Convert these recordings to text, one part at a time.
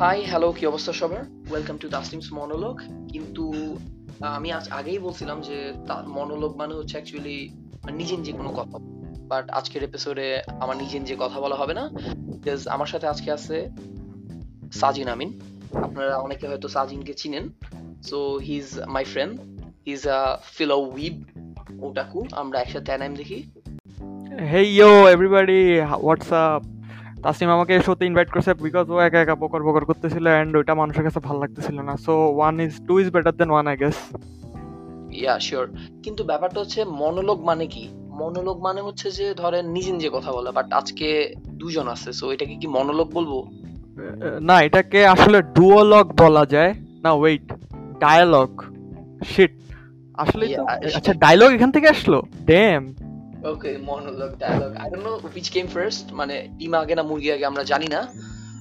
Hi hello কি অবস্থা সবার? ওয়েলকাম টু তাসলিমস মনোলগ কিন্তু আমি আজ আগেই বলছিলাম যে মনোলগ মানে হচ্ছে অ্যাকচুয়ালি নিজে নিজে কোনো কথা। বাট আজকের এপিসোডে আমার নিজে নিজে কথা বলা হবে না আমার সাথে আজকে আছে সাজিন আমিন আপনারা অনেকে হয়তো সাজিনকে চিনেন। So he is my friend he is a fellow weeb otaku আমরা একসাথে অ্যানাইম দেখি। Hey yo everybody what's up Tasim আমাকে শোতে ইনভাইট করছে বিকজ ও একা একা বকর বকর করতেছিল এন্ড ওইটা মানুষের কাছে ভালো লাগতেছিল না। So one is two is better than one I guess yeah sure কিন্তু ব্যাপারটা হচ্ছে মনোলগ মানে কি? মনোলগ মানে হচ্ছে যে ধরেন নিজে নিজে কথা বলা বাট আজকে দুজন আছে সো এটাকে কি মনোলগ বলব? না এটাকে আসলে ডুওলগ বলা যায়। না ওয়েট ডায়ালগ শিট আসলে আচ্ছা ডায়লগ এখান থেকে আসলো? Damn okay monologue dialogue I don't know which came first মানে ডিম আগে না মুরগি আগে আমরা জানি না।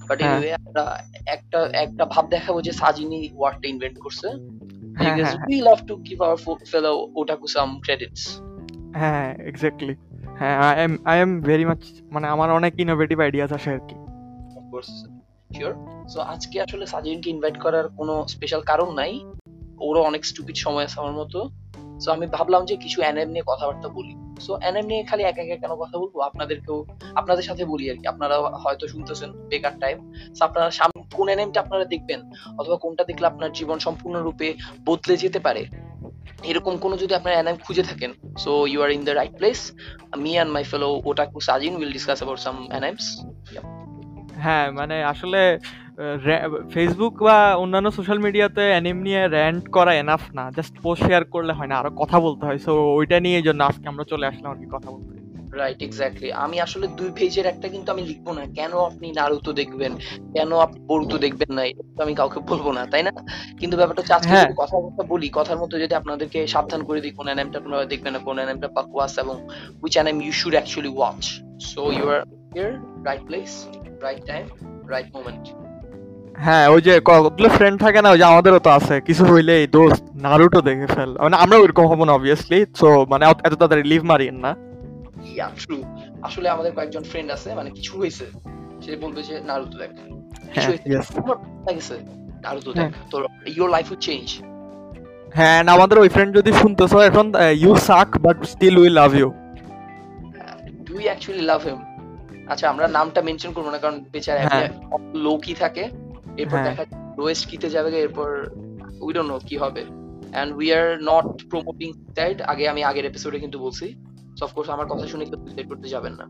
বাট এনিওয়ে আমরা একটা একটা ভাব দেখাবো যে সাজিনি ওয়ার্ডটা ইনভেন্ট করছে। we love to give our fellow otaku some credits. হ্যাঁ এক্স্যাক্টলি হ্যাঁ I am I am very much মানে আমার অনেক ইনোভেটিভ আইডিয়াস আসে আর কি। শিওর সো আজকে আসলে সাজিনকে ইনভাইট করার কোনো স্পেশাল কারণ নাই। ওরও অনেক স্টুপিড সময় আছে আমার মতো। সো আমি ভাবলাম যে কিছু অ্যানেম নিয়ে কথাবার্তা বলি। সো অ্যানেম নিয়ে খালি একা একা কেন কথা বলব? আপনাদেরকেও, আপনাদের সাথে বলি আর কি। আপনারা হয়তো শুনতেছেন বেকার টাইম আপনারা কোন অ্যানেমটা আপনারা দেখবেন? অথবা কোনটা দেখলে আপনার জীবন সম্পূর্ণরূপে বদলে যেতে পারে? এরকম কোনো যদি আপনার অ্যানাম খুঁজে থাকেন so you are in the right place me and my fellow otaku Sajin will discuss about some animes হ্যাঁ মানে আসলে ফেসবুক বা অন্যান্য সোশ্যাল মিডিয়াতে অ্যানিম নিয়ে র্যান্ট করা এনাফ না। জাস্ট পোস্ট শেয়ার করলে হয় না আরও কথা বলতে হয়। সো ওইটা নিয়ে জন্য আজকে আমরা চলে আসলাম আর কি কথা বলতে। রাইট এক্স্যাক্টলি আমি আসলে দুই পেজের একটা কিন্তু আমি লিখব না। কেন আপনি নারুতো দেখবেন? কেন আপনি বরুতো দেখবেন না? এটা আমি কাউকে বলব না তাই না? কিন্তু ব্যাপারটা হচ্ছে আজকে কথা কথা বলি কথার মতো যদি আপনাদেরকে সাবধান করে দিই কোন অ্যানিমটা আপনারা দেখবেন না কোন অ্যানিমটা পাকওয়াস এবং which anime you should actually watch so you are here right place right time right moment হ্যাঁ ওই যে কতগুলো ফ্রেন্ড থাকে না ওই যে আমাদেরও তো আছে। কিছু হইলেই দোস্ত নারুটো দেখে ফেল। মানে আমরা ওইরকম হব না অবভিয়াসলি সো মানে এত তাড়াতাড়ি লিভ মারিয়েন না। ইয়া ট্রু আসলে আমাদের কয়েকজন ফ্রেন্ড আছে মানে কিছু হয়েছে সে বলবে যে নারুতো দেখ। কিছু হয়েছে নারুতো দেখ তোর ইওর লাইফ উইল চেঞ্জ হ্যাঁ আমাদের ওই ফ্রেন্ড যদি শুনতেছো এখন you suck but still we love you do you actually love him আচ্ছা আমরা নামটা মেনশন করব না কারণ বেচারা লো কি থাকে। এরপর দেখা লোয়েস্ট কিতে যাবে এরপর উই ডোন্ট নো কি হবে। And we are not promoting that আগে আমি আগের এপিসোডে কিন্তু বলছি। সো অফকোর্স আমার কথা শুনে কেউ সুইসাইড করতে যাবেন না।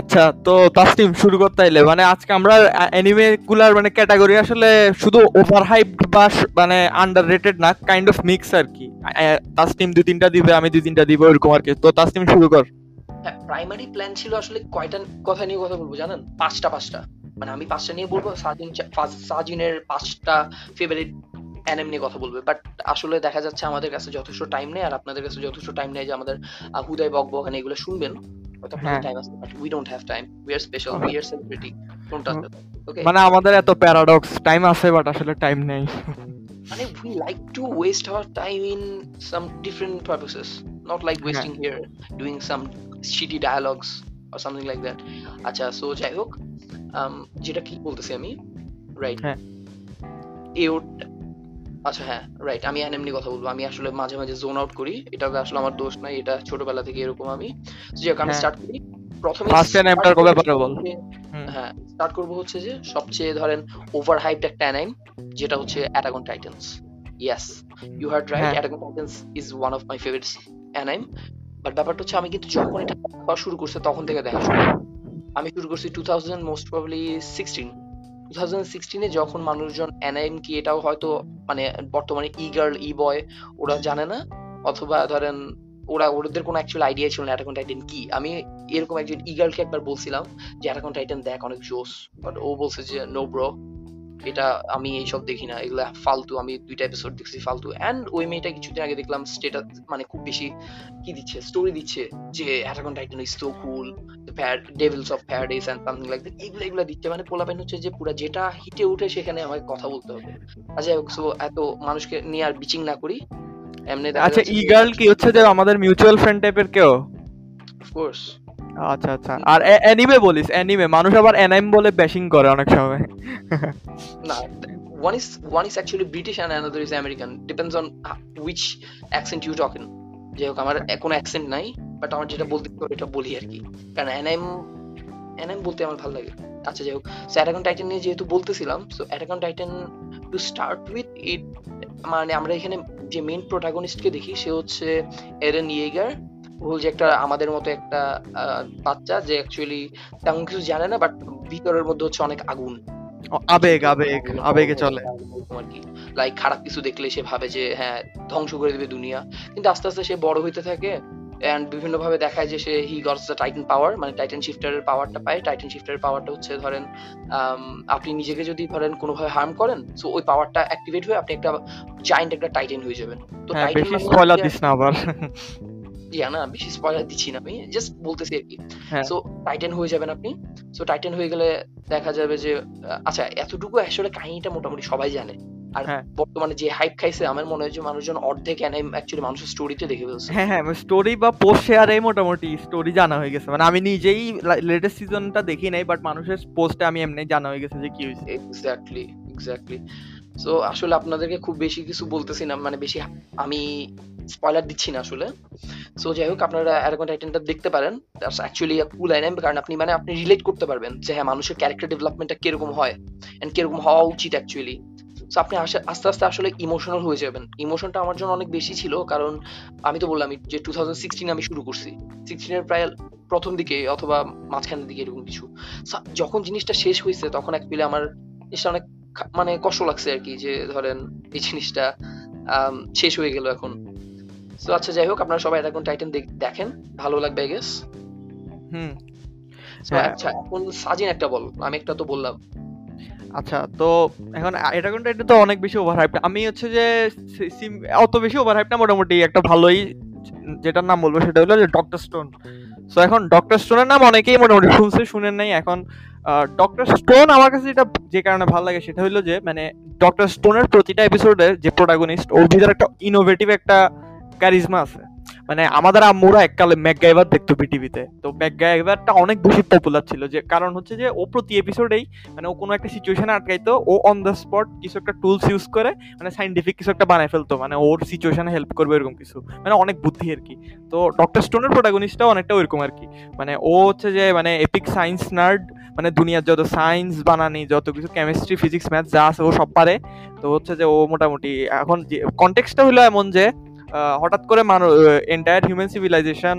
আচ্ছা তো তাসলিম শুরু করতে মানে আজকে আমরা অ্যানিমে গুলার মানে ক্যাটাগরি আসলে শুধু ওভার হাইপ বা মানে আন্ডার রেটেড না কাইন্ড অফ মিক্স আর কি। তাসলিম দুই তিনটা দিবে আমি দুই তিনটা দিব এরকম আর কি। তো তাসলিম শুরু কর। হ্যাঁ প্রাইমারি প্ল্যান ছিল আসলে কয়টা কথা নিয়ে কথা বলব জানেন? পাঁচটা পাঁচটা। মানে আমি পাঁচটা নিয়ে বলব সাজিন সাজিনের পাঁচটা ফেভারিট অ্যানিম নিয়ে কথা বলবে। বাট আসলে দেখা যাচ্ছে আমাদের কাছে যথেষ্ট টাইম নেই আর আপনাদের কাছে যথেষ্ট টাইম নেই যে আমাদের হুদাই বক বক এগুলো শুনবেন। মানে আমাদের এত প্যারাডক্স টাইম আছে বাট আসলে টাইম নেই। মানে we like to waste our time in some different purposes not like wasting here doing some shitty dialogues or something like that আচ্ছা সো যাই হোক যেটা কি বলতেছি আমি? রাইট এও আচ্ছা হ্যাঁ রাইট আমি অ্যানিম কথা বলব। আমি আসলে মাঝে মাঝে জোন আউট করি। এটা আসলে আমার দোষ নাই এটা ছোটবেলা থেকে এরকম আমি। যাই হোক আমি স্টার্ট করি। প্রথমে ফার্স্ট অ্যানিমটার কবে পারে বল। হ্যাঁ স্টার্ট করব হচ্ছে যে সবচেয়ে ধরেন ওভার হাইপড একটা অ্যানিম যেটা হচ্ছে attack on titans yes you heard right attack on titans is one of my favourite anime but ব্যাপারটা হচ্ছে আমি কিন্তু যখন এটা শুরু করছে তখন থেকে দেখা শুরু। আমি শুরু করছি two thousand most probably sixteen two thousand সিক্সটিনে যখন মানুষজন এনআইএম কি, এটাও হয়তো মানে বর্তমানে ই গার্ল ই বয় ওরা জানে না। অথবা ধরেন, ওরা, ওদের কোনো অ্যাকচুয়াল আইডিয়া ছিল না অ্যাটাকন টাইটেন কি। আমি এরকম একজন ই গার্লকে একবার বলছিলাম যে অ্যাটাকন টাইটেন দেখ, অনেক জোস। বাট ও বলছে যে নো ব্রো এটা আমি এইসব দেখি না। এগুলা ফালতু আমি দুইটা এপিসোড দেখছি ফালতু। এন্ড ওই মেয়েটা কিছুদিন আগে দেখলাম স্টেটাস মানে খুব বেশি কি দিচ্ছে স্টোরি দিচ্ছে যে attack on titan is so cool devils of paradise and something like that এগুলো এগুলো দিচ্ছে। মানে পোলাপেন হচ্ছে যে পুরো যেটা হিটে উঠে সেখানে আমাকে কথা বলতে হবে। আচ্ছা সো এত মানুষকে নিয়ে আর বিচিং না করি। এমনি আচ্ছা ই গার্ল কি হচ্ছে যে আমাদের মিউচুয়াল ফ্রেন্ড টাইপের কেউ? অফ কোর্স আচ্ছা আচ্ছা। আর অ্যানিমে বলিস অ্যানিমে মানুষ আবার অ্যানাইম বলে ব্যাশিং করে অনেক সময়। না one is one is actually British and another is American. Depends on uh, which accent you talking. যাই হোক আমার কোনো অ্যাকসেন্ট নাই বাট আমার যেটা বলতে এটা বলি আর কি। কারণ অ্যানাইম অ্যানাইম বলতে আমার ভালো লাগে। আচ্ছা যাই হোক। সো অ্যাটাকন টাইটান নিয়ে যেহেতু বলতেছিলাম so attack on titan to start with it মানে আমরা এখানে যে মেইন প্রোটাগনিস্টকে দেখি সে হচ্ছে এরেন ইয়েগার ভুল যে একটা আমাদের মতো একটা বাচ্চা যে অ্যাকচুয়ালি তেমন কিছু জানে না বাট ভিতরের মধ্যে হচ্ছে অনেক আগুন। আবেগ আবেগ আবেগে চলে। আর কি। লাইক খারাপ কিছু দেখলে সে ভাবে যে হ্যাঁ ধ্বংস করে দিবে দুনিয়া। কিন্তু আস্তে আস্তে সে বড় হইতে থাকে এন্ড বিভিন্ন ভাবে দেখায় যে সে হি গটস দ্য টাইটান পাওয়ার মানে টাইটান শিফটারের পাওয়ারটা পায়। টাইটান শিফটারের পাওয়ারটা হচ্ছে ধরেন আপনি নিজেকে যদি ধরেন কোনোভাবে হার্ম করেন সো ওই পাওয়ারটা অ্যাক্টিভেট হয়ে আপনি একটা জায়ান্ট একটা টাইটান হয়ে যাবেন। তো টাইটান হ্যাঁ, বেশি স্পয়লার দিস না আবার। ইয়া না বেশি স্পয়লার দিচ্ছি না আমি জাস্ট বলতেছি আর কি। সো টাইটান হয়ে যাবেন আপনি। সো টাইটান হয়ে গেলে দেখা যাবে যে আচ্ছা এতটুকু আসলে কাহিনীটা মোটামুটি সবাই জানে। আর হ্যাঁ। বর্তমানে যে হাইপ খাইছে আমার মনে হয় যে মানুষজন অর্ধেক অ্যানিম অ্যাকচুয়ালি মানুষের স্টোরিতে দেখে ফেলছে। হ্যাঁ হ্যাঁ স্টোরি বা পোস্ট শেয়ারে মোটামুটি স্টোরি জানা হয়ে গেছে। মানে আমি নিজেই লেটেস্ট সিজনটা দেখি নাই বাট মানুষের পোস্টে আমি এমনি জানা হয়ে গেছে যে কি হয়েছে এক্স্যাক্টলি এক্স্যাক্টলি সো আসলে আপনাদেরকে খুব বেশি কিছু বলতেছি না মানে বেশি আমি স্পয়লার দিচ্ছি না আসলে। সো যাই হোক, আপনারা অ্যারাগন টাইটানটা দেখতে পারেন। অ্যাকচুয়ালি কুল অ্যানিম কারণ আপনি মানে আপনি রিলেট করতে পারবেন যে হ্যাঁ মানুষের ক্যারেক্টার ডেভেলপমেন্টটা কীরকম হয় এন্ড কীরকম হওয়া উচিত অ্যাকচুয়ালি সো আপনি আস্তে আস্তে আসলে ইমোশনাল হয়ে যাবেন। ইমোশনটা আমার জন্য অনেক বেশি ছিল, কারণ আমি তো বললাম যে টু থাউজেন্ড সিক্সটিন আমি শুরু করছি। সিক্সটিনের প্রায় প্রথম দিকে অথবা মাঝখানের দিকে এরকম কিছু। যখন জিনিসটা শেষ হয়েছে তখন অ্যাকচুয়ালি আমার জিনিসটা অনেক মানে কষ্ট লাগছে আর কি যে ধরেন এই জিনিসটা শেষ হয়ে গেল এখন। তো আচ্ছা যাই হোক আপনারা সবাই এখন টাইটান দেখেন ভালো লাগবে আই গেস হুম। আচ্ছা এখন সাজিন একটা বল আমি একটা তো বললাম। আচ্ছা তো এখন এটা কোনটা এটা তো অনেক বেশি ওভার হাইপ আমি হচ্ছে যে অত বেশি ওভার হাইপ না মোটামুটি একটা ভালোই যেটার নাম বলব সেটা হলো যে ডক্টর স্টোন সো এখন ডক্টর স্টোনের নাম অনেকেই মোটামুটি শুনছে, শুনেন নাই। এখন ডক্টর স্টোন আমার কাছে যেটা যে কারণে ভালো লাগে সেটা হলো যে মানে ডক্টর স্টোনের প্রতিটা এপিসোডে যে প্রোটাগনিস্ট ওর ভিতরে একটা ইনোভেটিভ একটা ক্যারিজমা আছে। মানে আমাদের আম্মুরা এককালে ম্যাকগাইভার দেখতো পৃথিবীতে। তো ম্যাকগাইভারটা অনেক বেশি পপুলার ছিল যে, কারণ হচ্ছে যে, ও প্রতি এপিসোডেই মানে ও কোনো একটা সিচুয়েশনে আটকাইতো, ও অন দ্য স্পট কিছু একটা টুলস ইউজ করে মানে সাইন্টিফিক কিছু একটা বানায় ফেলতো মানে ওর সিচুয়েশনে হেল্প করবে এরকম কিছু। মানে অনেক বুদ্ধি আর কি। তো ডক্টর স্টোনের প্রোটাগনিস্টটাও অনেকটা ওইরকম আর কি। মানে ও হচ্ছে যে মানে এপিক সায়েন্স নার্ড মানে দুনিয়ার যত সায়েন্স বানানি, যত কিছু কেমিস্ট্রি ফিজিক্স ম্যাথ যা আছে ও সব পারে। তো হচ্ছে যে, ও মোটামুটি এখন যে কনটেক্সটটা হলো এমন যে হঠাৎ করে মানুষ entire human civilization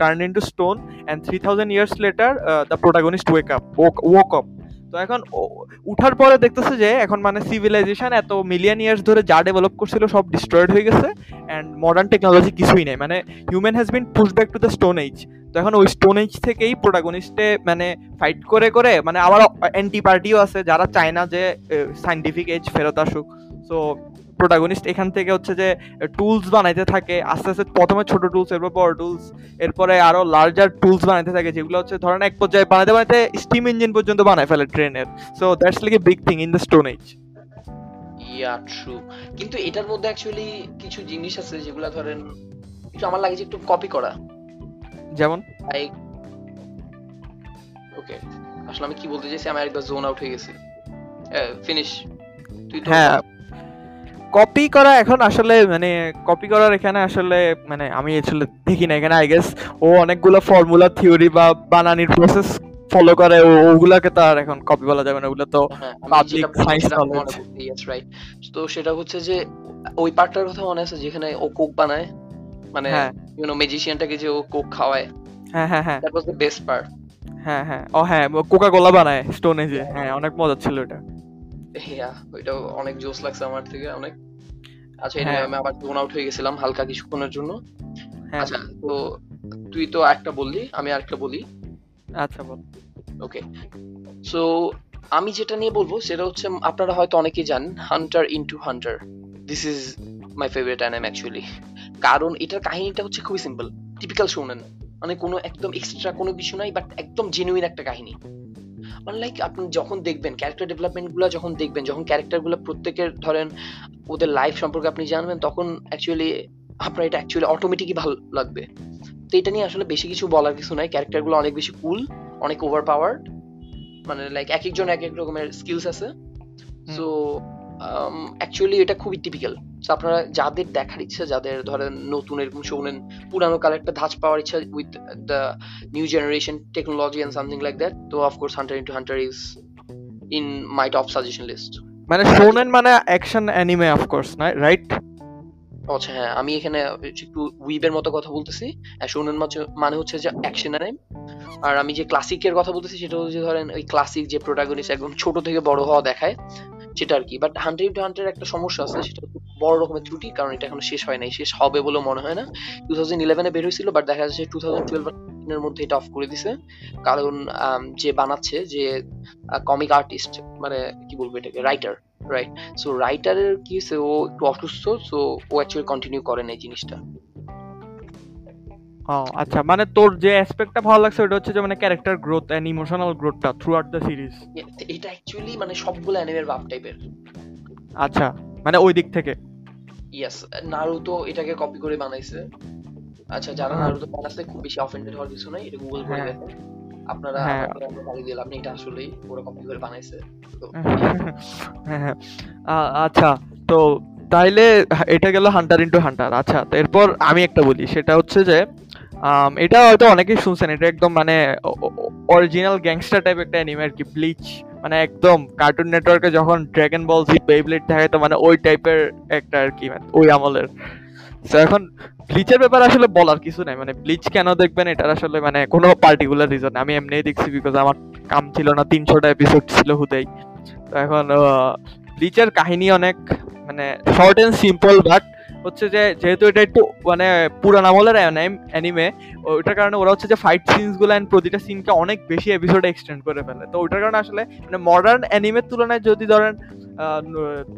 turn into stone and three thousand years later the protagonist wake up walk up তো এখন উঠার পরে দেখতেছে যে এখন মানে সিভিলাইজেশন এত মিলিয়ন ইয়ার্স ধরে যা ডেভেলপ করছিল সব ডিস্ট্রয়েড হয়ে গেছে অ্যান্ড মডার্ন টেকনোলজি কিছুই নেই। মানে human has been push back to the stone age তো এখন ওই স্টোন এজ থেকেই প্রোটাগনিস্টে মানে ফাইট করে করে মানে আবার অ্যান্টি পার্টিও আছে যারা চায় না যে সাইন্টিফিক এজ ফেরত আসুক। সো প্রোটাগনিস্ট এখান থেকে হচ্ছে যে টুলস বানাইতে থাকে। আস্তে আস্তে প্রথমে ছোট টুলস এরপর বড় টুলস এরপরে আরও লার্জার টুলস বানাইতে থাকে যেগুলো হচ্ছে ধরেন এক পর্যায়ে বানাইতে বানাইতে স্টিম ইঞ্জিন পর্যন্ত বানায় ফেলে ট্রেনের so that's like a big thing in the stone age yeah true কিন্তু এটার মধ্যে অ্যাকচুয়ালি কিছু জিনিস আছে যেগুলো ধরেন একটু আমার লাগে যে একটু কপি করা। যেমন? লাইক ওকে আসলে আমি কি বলতে চাইছি আমি একবার জোন আউট হয়ে গেছি। ফিনিশ তুই হ্যাঁ কপি করা এখন আসলে মানে কপি করার এখানে আসলে মানে আমি আসলে দেখি না এখানে আই গেস ও অনেকগুলো ফর্মুলা থিওরি বা বানানির প্রসেস ফলো করে ওগুলাকে তো আর এখন কপি বলা যাবে না ওগুলো তো public science knowledge yes right তো সেটা হচ্ছে যে ওই পার্টটার কথা মনে আছে যেখানে ও কোক বানায়? মানে ইউ নো ম্যাজিশিয়ানটাকে যে ও কোক খাওয়ায়? হ্যাঁ হ্যাঁ হ্যাঁ। That was the best part হ্যাঁ হ্যাঁ। ও হ্যাঁ কোকা কোলা বানায় স্টোনে যে। হ্যাঁ অনেক মজা ছিল এটা। ওইটা অনেক জোস লাগছে আমার থেকে অনেক। আচ্ছা হ্যাঁ। আমি আবার জোন আউট হয়ে গেছিলাম হালকা কিছুক্ষণের জন্য। হ্যাঁ। আচ্ছা তো তুই তো একটা বললি আমি আরেকটা বলি। আচ্ছা বল। ওকে সো আমি যেটা নিয়ে বলব সেটা হচ্ছে আপনারা হয়তো অনেকেই জানেন hunter into hunter this is my favourite anime actually কারণ এটার কাহিনীটা হচ্ছে খুবই সিম্পল টিপিক্যাল শোনেন মানে কোনো একদম এক্সট্রা কোনো কিছু নাই বাট একদম জেনুইন একটা কাহিনী। লাইক আপনি যখন দেখবেন ক্যারেক্টার ডেভেলপমেন্টগুলো যখন দেখবেন যখন ক্যারেক্টারগুলো প্রত্যেকের ধরেন ওদের লাইফ সম্পর্কে আপনি জানবেন তখন অ্যাকচুয়ালি আপনার এটা অ্যাকচুয়ালি অটোমেটিকই ভালো লাগবে। তো এটা নিয়ে আসলে বেশি কিছু বলার কিছু নাই। ক্যারেক্টারগুলো অনেক বেশি কুল অনেক ওভার পাওয়ার্ড মানে লাইক এক একজন এক এক রকমের স্কিলস আছে সো অ্যাকচুয়ালি এটা খুবই টিপিক্যাল আপনারা যাদের দেখার ইচ্ছা যাদের ধরেন নতুন এরকম শোনেন পুরানো কালে একটা ধাঁচ পাওয়ার ইচ্ছা with the new generation technology and something like that তো of course hunter into hunter is in my top suggestion list মানে শোনেন মানে অ্যাকশন অ্যানিমে অফ কোর্স না রাইট আচ্ছা হ্যাঁ আমি এখানে একটু উইবের মতো কথা বলতেছি। শোনেন মানে হচ্ছে যে অ্যাকশন অ্যানিম আর আমি যে ক্লাসিকের কথা বলতেছি সেটা হচ্ছে ধরেন ওই ক্লাসিক যে প্রোটাগনিস্ট একদম ছোট থেকে বড় হওয়া দেখায় সেটা আর কি। বাট হান্টার ইন্টু হান্টার একটা সমস্যা আছে সেটা বড় রকমের ত্রুটি কারণ এটা এখনও শেষ হয় নাই। শেষ হবে বলে মনে হয় না। টু থাউজেন্ড ইলেভেনে বের হয়েছিল বাট দেখা যাচ্ছে টু থাউজেন্ড টুয়েলভ এর মধ্যে এটা অফ করে দিছে। কারণ যে বানাচ্ছে যে কমিক আর্টিস্ট মানে কি বলব এটাকে রাইটার রাইট সো রাইটারের কি হয়েছে ও একটু অসুস্থ সো ও অ্যাকচুয়ালি কন্টিনিউ করেন এই জিনিসটা। আচ্ছা মানে তোর যে অ্যাসপেক্টটা ভালো লাগছে ওটা হচ্ছে যে মানে ক্যারেক্টার গ্রোথ এন্ড ইমোশনাল গ্রোথটা থ্রু আউট দ্য সিরিজ এটা অ্যাকচুয়ালি মানে সবগুলো অ্যানিমের ভাব টাইপের আচ্ছা মানে ওই দিক থেকে। ইয়েস নারুতো এটাকে কপি করে বানাইছে। আচ্ছা যারা নারুতো বানাইছে খুব বেশি অফেন্ডেড হওয়ার কিছু নাই এটা গুগল করে দেখেন আপনারা গালি দিলাম না এটা আসলেই পুরো কপি করে বানাইছে। আচ্ছা তো তাইলে এটা গেল হান্টার ইন্টু হান্টার আচ্ছা এরপর আমি একটা বলি সেটা হচ্ছে যে এটা হয়তো অনেকেই শুনছেন, এটা একদম মানে অরিজিনাল গ্যাংস্টার টাইপ একটা অ্যানিমে আর কি ব্লিচ মানে একদম কার্টুন নেটওয়ার্কে যখন ড্রাগন বল জি বেইব্লেড দেখায়, তো মানে ওই টাইপের একটা আর কি মানে ওই আমলের। তো এখন ব্লিচের ব্যাপারে আসলে বলার কিছু নাই মানে ব্লিচ কেন দেখবেন, এটার আসলে মানে কোনো পার্টিকুলার রিজন আমি এমনিই দেখছি বিকজ আমার কাম ছিল না, তিনশোটা এপিসোড ছিল হুদেই। তো এখন ব্লিচের কাহিনী অনেক মানে শর্ট এন্ড সিম্পল বাট হচ্ছে যে, যেহেতু এটা একটু মানে পুরান আমলের অ্যানিমে, ওইটার কারণে ওরা হচ্ছে যে ফাইট সিনসগুলো অ্যান্ড প্রতিটা সিনকে অনেক বেশি এপিসোডে এক্সটেন্ড করে ফেলে। তো ওইটার কারণে আসলে মানে মডার্ন অ্যানিমের তুলনায় যদি ধরেন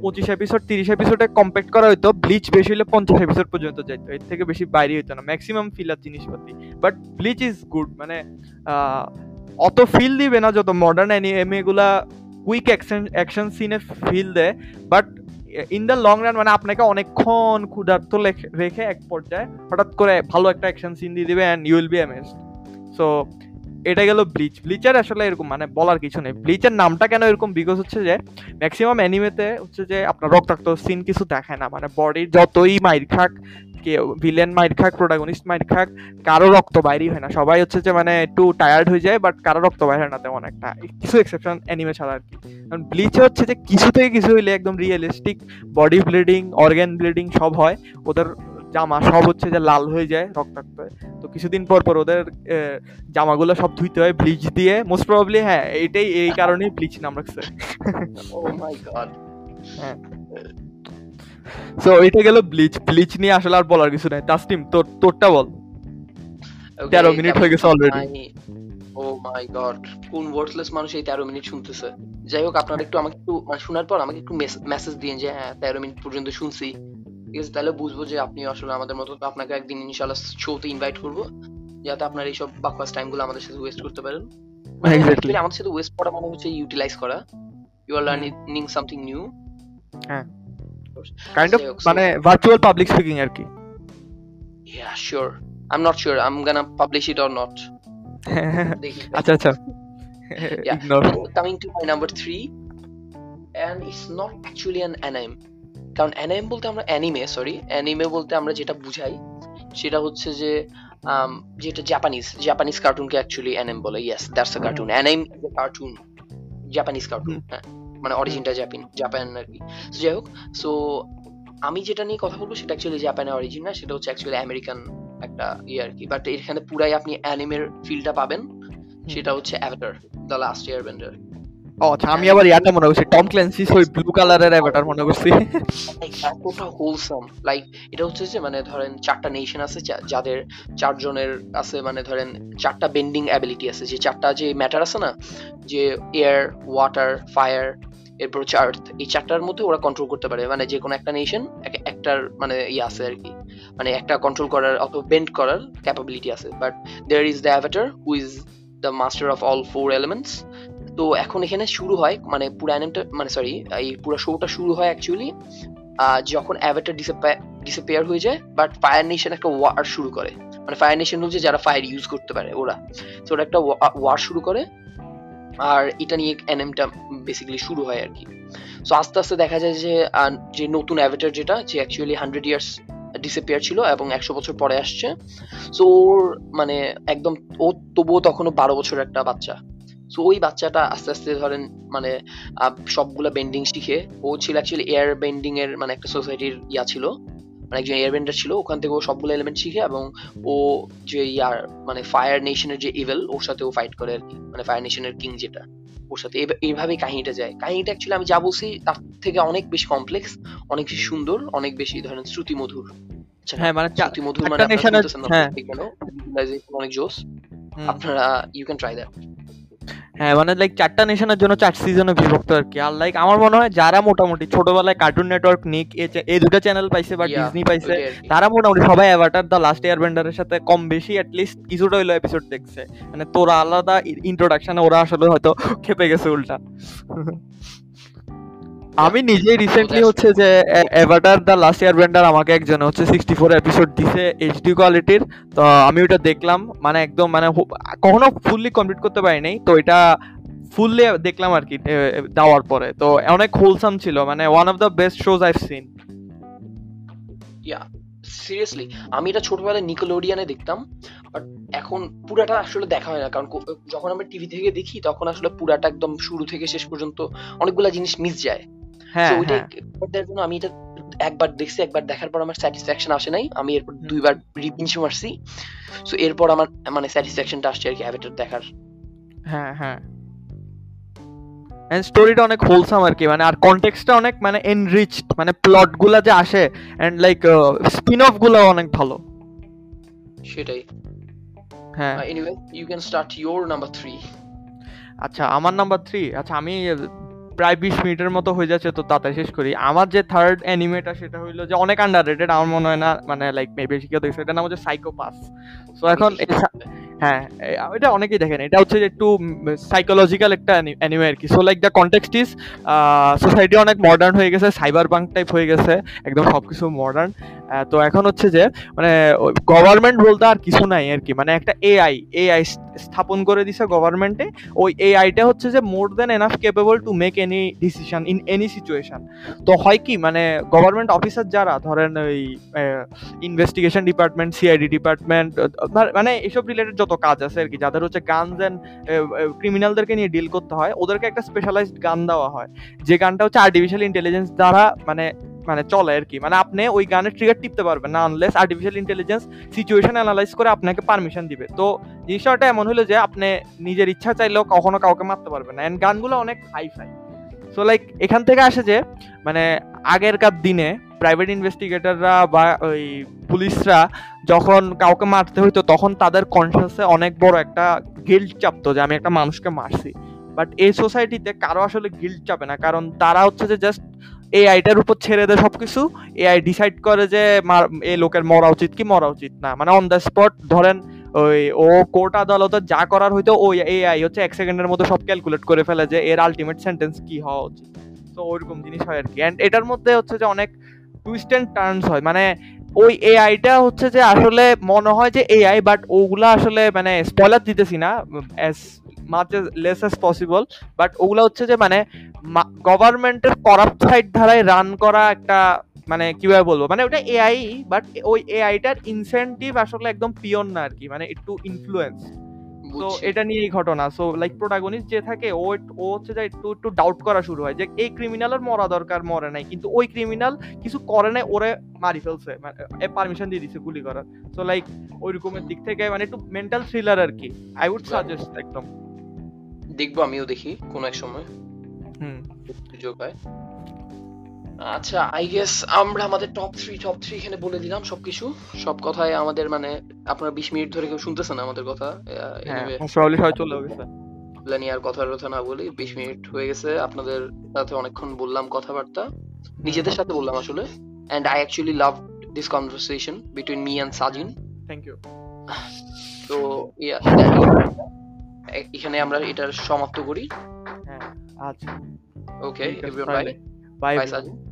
পঁচিশ এপিসোড তিরিশ এপিসোডে কম্পেক্ট করা হইতো ব্লিচ বেশি হলে পঞ্চাশ এপিসোড পর্যন্ত যাইতো। এর থেকে বেশি বাইরে হইতো না। ম্যাক্সিমাম ফিল ফিলার জিনিসপাতি। বাট ব্লিচ ইজ গুড মানে অত ফিল দিবে না যত মডার্ন অ্যানিমে গুলা কুইক অ্যাকশন অ্যাকশন সিনে ফিল দেয়। But in the long run মানে আপনাকে অনেকক্ষণ ক্ষুধার্ত রেখে এক পর্যায়ে হঠাৎ করে ভালো একটা অ্যাকশন সিন দিয়ে দেবে and you will be amazed so এটা গেল ব্লিচ ব্লিচার আসলে এরকম মানে বলার কিছু নেই। ব্লিচের নামটা কেন এরকম? বিকজ হচ্ছে যে ম্যাক্সিমাম অ্যানিমেতে হচ্ছে যে আপনার রক্তাক্ত সিন কিছু দেখায় না। মানে বডির যতই মাইর খাক কেউ ভিলেন মাইর খাক প্রোটাগনিস্ট মাইর খাক কারও রক্ত বাইরই হয় না। সবাই হচ্ছে যে মানে একটু টায়ার্ড হয়ে যায় বাট কারও রক্ত বাইর হয় না তেমন একটা। কিছু এক্সেপশন অ্যানিমে ছাড়া আর কি। কারণ ব্লিচে হচ্ছে যে কিছু থেকে কিছু হইলে একদম realistic body bleeding organ bleeding সব হয়। ওদের জামা সব হচ্ছে যে লাল হয়ে যায় রক্তাক্ত হয় তো কিছুদিন পর পর ওদের জামাগুলো সব ধুইতে হয় ব্লিচ দিয়ে। মোস্ট প্রবাবলি হ্যাঁ এইটাই এই কারণেই ব্লিচ নাম রাখছে ও মাই গড হ্যাঁ। সো এটা গেল ব্লিচ ব্লিচ নিয়ে আসলে আর বলার কিছু নাই। তাসটিম তোর তোরটা বল। তেরো মিনিট হয়ে গেছে অলরেডি ও মাই গড কোন ওয়ার্ডলেস মানুষ এই তেরো মিনিট শুনতেছে? যাই হোক আপনারা একটু আমাকে একটু মানে শোনার পর আমাকে একটু মেসেজ দিন যে হ্যাঁ তেরো মিনিট পর্যন্ত শুনছি। ঠিক আছে তাহলে বুঝব যে আপনি আসলে আমাদের মতো আপনাকে একদিন ইনশাল্লাহ শোতে ইনভাইট করব যাতে আপনার এইসব বাকওয়াস টাইমগুলো আমাদের সাথে ওয়েস্ট করতে পারেন। আমাদের সাথে ওয়েস্ট করা মানে হচ্ছে ইউটিলাইজ করা। You are learning something new হ্যাঁ। কাইন্ড অফ মানে ভার্চুয়াল পাবলিক স্পিকিং আর কি। Yeah sure. I'm not sure i'm gonna publish it or not. আচ্ছা আচ্ছা। Yeah. Ignore. coming to my number 3 and it's not actually an anime. কারণ anime বলতে আমরা anime sorry anime বলতে আমরা যেটা বুঝাই সেটা হচ্ছে যে যেটা জাপানিজ জাপানিজ কার্টুনকে অ্যাকচুয়ালি অ্যানিম বলে yes that's a cartoon anime is a cartoon Japanese cartoon হ্যাঁ মানে অরিজিনটা জাপান জাপান আর কি। সো যাই হোক সো আমি যেটা নিয়ে কথা বলব সেটা অ্যাকচুয়ালি জাপানের অরিজিন না সেটা হচ্ছে অ্যাকচুয়ালি আমেরিকান একটা ইয়ে আর কি। বাট এখানে পুরাই আপনি অ্যানিমের ফিলটা পাবেন সেটা হচ্ছে Avatar the last year bender ও আচ্ছা আমি আবার ইয়াটা মনে করছি টম ক্ল্যান্সিস ওই ব্লু কালারের অ্যাভাটার মনে করছি। এতটা হোলসাম লাইক এটা হচ্ছে যে মানে ধরেন চারটা নেশন আছে যাদের চারজনের আছে মানে ধরেন চারটা বেন্ডিং অ্যাবিলিটি আছে, যে চারটা যে ম্যাটার আছে না, যে এয়ার ওয়াটার ফায়ার এরপর হচ্ছে এই চারটার মধ্যে ওরা কন্ট্রোল করতে পারে। মানে যে কোনো একটা নেশন একটার মানে ইয়ে আছে আর কি। মানে একটা কন্ট্রোল করার অত বেন্ড করার ক্যাপাবিলিটি আছে। But there is the avatar who the master of all four elements তো এখন এখানে শুরু হয় মানে পুরো অ্যানিমটা মানে সরি এই পুরো শোটা শুরু হয় অ্যাকচুয়ালি যখন অ্যাভাটার ডিসেপিয়ার হয়ে যায় বাট ফায়ার নেশন একটা ওয়ার শুরু করে। মানে ফায়ার নেশন হচ্ছে যারা ফায়ার ইউজ করতে পারে ওরা। তো ওরা একটা ওয়ার শুরু করে, আর এটা নিয়ে এনএমটা বেসিক্যালি শুরু হয় আর কি। সো আস্তে আস্তে দেখা যায় যে যে নতুন অ্যাভেটার যেটা, যে অ্যাকচুয়ালি হান্ড্রেড ইয়ার্স ডিসেপিয়ার ছিল এবং একশো বছর পরে আসছে। সো ওর মানে একদম ও, তবুও তখনও বারো বছর একটা বাচ্চা। সো ওই বাচ্চাটা আস্তে আস্তে ধরেন মানে সবগুলা বেন্ডিং শিখে ও ছিল অ্যাকচুয়ালি এয়ার বেন্ডিং এর মানে একটা সোসাইটির ইয়া ছিল। মানে একজন এয়ার বেন্ডার ছিল ওখান থেকে ও সবগুলো এলিমেন্ট শিখে এবং ও যে ইয়ার মানে ফায়ার নেশনের যে ইভেল ওর সাথে ও ফাইট করে আর কি। মানে ফায়ার নেশনের কিং যেটা ওর সাথে। এইভাবেই কাহিনীটা যায়। কাহিনীটা অ্যাকচুয়ালি আমি যা বলছি তার থেকে অনেক বেশি কমপ্লেক্স অনেক বেশি সুন্দর অনেক বেশি ধরেন শ্রুতি মধুর হ্যাঁ মানে শ্রুতি মধুর মানে হ্যাঁ। অনেক জোস। আপনারা ইউ ক্যান ট্রাই দ্যাট হ্যাঁ মানে লাইক চারটা নেশনের জন্য চার সিজনে বিভক্ত আর কি। আর লাইক আমার মনে হয় যারা মোটামুটি ছোটবেলায় কার্টুন নেটওয়ার্ক নিক এই দুটো চ্যানেল পাইছে বা ডিজনি পাইছে তারা মোটামুটি সবাই অ্যাভাটার দ্য লাস্ট এয়ারবেন্ডারের সাথে কম বেশি অ্যাটলিস্ট কিছুটা হইল এপিসোড দেখছে। মানে তোরা আলাদা ইন্ট্রোডাকশনে ওরা আসলে হয়তো খেপে গেছে উল্টা। আমি নিজেই রিসেন্টলি হচ্ছে যে এভাটার দ্য লাস্ট এয়ারবেন্ডার আমাকে একজন হচ্ছে সিক্সটি ফোর এপিসোড দিছে এইচডি কোয়ালিটির তো আমি ওটা দেখলাম মানে একদম মানে কখনো ফুললি কমপ্লিট করতে পারি নাই তো এটা ফুললি দেখলাম আর কি দেওয়ার পরে। তো অনেক হোলসাম ছিল মানে one of the best shows I've seen seriously আমি এটা ছোটবেলায় নিকোলোডিয়ানে দেখতাম বাট এখন পুরাটা আসলে দেখা হয় না। কারণ যখন আমরা টিভি থেকে দেখি তখন আসলে পুরাটা একদম শুরু থেকে শেষ পর্যন্ত অনেকগুলা জিনিস মিস যায়। হ্যাঁ হ্যাঁ। জন্য আমি এটা একবার দেখছি একবার দেখার পর আমার স্যাটিসফ্যাকশন আসে নাই। আমি এরপর দুইবার রিপিঞ্চ মারছি। সো এরপর আমার মানে স্যাটিসফ্যাকশনটা আসছে আর কি হ্যাবিটেট দেখার। হ্যাঁ হ্যাঁ। এন্ড স্টোরিটা অনেক হোলসাম আর কি মানে আর কনটেক্সটটা অনেক মানে এনরিচড মানে প্লটগুলা যে আসে এন্ড লাইক স্পিন অফগুলা অনেক ভালো। সেটাই। হ্যাঁ। Anyway you can start your number three আচ্ছা আমার নাম্বার থ্রি আচ্ছা আমি প্রায় বিশ মিনিটের মতো হয়ে যাচ্ছে, তো তাতে শেষ করি। আমার যে থার্ড অ্যানিমেটা সেটা হইল যে অনেক আন্ডার রেটেড আমার মনে হয় না মানে লাইক মেবি কেউ দেখছে। এটার নাম হচ্ছে সাইকোপাস সো এখন এটা- হ্যাঁ এটা অনেকেই দেখেন। এটা হচ্ছে একটু সাইকোলজিক্যাল একটা অ্যানিমে আর কি। So like the context is society অনেক মডার্ন হয়ে গেছে সাইবার বাঙ্ক টাইপ হয়ে গেছে, একদম সবকিছু মডার্ন তো এখন হচ্ছে যে মানে গভর্নমেন্ট বলতে আর কিছু নাই আর কি। মানে একটা এআই এআই স্থাপন করে দিছে গভর্নমেন্টে ওই এআইটা হচ্ছে যে more than enough capable to make any decision in any situation তো হয় কি মানে গভর্নমেন্ট অফিসার যারা, ধরেন ওই ইনভেস্টিগেশন ডিপার্টমেন্ট সিআইডি ডিপার্টমেন্ট মানে এসব রিলেটেড যত কাজ আছে আর কি, যাদের হচ্ছে গানস অ্যান্ড ক্রিমিনালদেরকে নিয়ে ডিল করতে হয়, ওদেরকে একটা স্পেশালাইজড গান দেওয়া হয়। যে গানটা হচ্ছে আর্টিফিশিয়াল ইন্টেলিজেন্স দ্বারা মানে মানে চলে আর কি। মানে আপনি ওই গানের ট্রিগার টিপতে পারবেন না unless artificial intelligence situation analyze করে আপনাকে পারমিশন দিবে। তো জিনিসটা এমন হলো যে আপনি নিজের ইচ্ছা চাইলেও কখনো কাউকে মারতে পারবেন না। এন্ড গানগুলো অনেক হাই ফাই সো লাইক এখান থেকে আসে যে মানে আগেরকার দিনে প্রাইভেট ইনভেস্টিগেটররা বা ওই পুলিশরা যখন কাউকে মারতে হইতো, তখন তাদের কনসিয়াসে অনেক বড় একটা গিল্ট চাপতো যে আমি একটা মানুষকে মারছি। বাট এই সোসাইটিতে কারও আসলে গিল্ট চাপে না। কারণ তারা হচ্ছে যে জাস্ট এই আইটার উপর ছেড়ে দেয় সবকিছু। এআই ডিসাইড করে যে এই লোকের মরা উচিত কি মরা উচিত না। মানে অন দ্য স্পট ধরেন ওই, ও কোর্ট আদালতে যা করার হয়তো ওই এআই হচ্ছে এক সেকেন্ডের মধ্যে সব ক্যালকুলেট করে ফেলে যে এর আলটিমেট সেন্টেন্স কি হওয়া উচিত। তো ওইরকম জিনিস হয় আর কি অ্যান্ড এটার মধ্যে হচ্ছে যে অনেক টুইস্ট অ্যান্ড টার্নস হয়। মানে ওই এআইটা হচ্ছে যে আসলে মনে হয় যে এআই বাট ওগুলা আসলে মানে স্পয়লার দিতেছি না as much less as possible but ওগুলা হচ্ছে যে মানে গভর্নমেন্টের করাপ্ট সাইড ধারায় রান করা একটা মানে কীভাবে বলব? মানে ওটা এআই বাট ওই এআইটার ইনসেন্টিভ আসলে একদম পিওর না আর কি মানে একটু ইনফ্লুয়েন্স তো এটা নিয়েই ঘটনা। সো লাইক প্রোটাগনিস্ট যে থাকে ও ও হচ্ছে যে একটু একটু ডাউট করা শুরু হয় যে এই ক্রিমিনালের মরা দরকার মরে নাই। কিন্তু ওই ক্রিমিনাল কিছু করে নাই ওরে মারি ফেলছে পারমিশন দিয়ে দিছে গুলি করার। সো লাইক দিক থেকে মানে একটু মেন্টাল থ্রিলার আর কি। আই উড সাজেস্ট একদম। দেখব আমিও দেখি কোনো এক সময়। হুম। সুযোগ হয়। আচ্ছা আই গেস আমরা আমাদের টপ থ্রি টপ থ্রি এখানে বলে দিলাম সবকিছু। সব কথাই আমাদের মানে আপনারা বিশ মিনিট ধরে কেউ শুনতেছেন আমাদের কথা? হ্যাঁ। প্রবাবলি সবাই চলে গেছে। এগুলা আর কথা কথা না বলি বিশ মিনিট হয়ে গেছে। আপনাদের সাথে অনেকক্ষণ বললাম কথাবার্তা। নিজেদের সাথে বললাম আসলে। And I actually love this conversation between me and Sajin thank you তো ইয়া, এখানে আমরা এটার সমাপ্ত করি। হ্যাঁ আচ্ছা। Okay everyone bye bye Sajin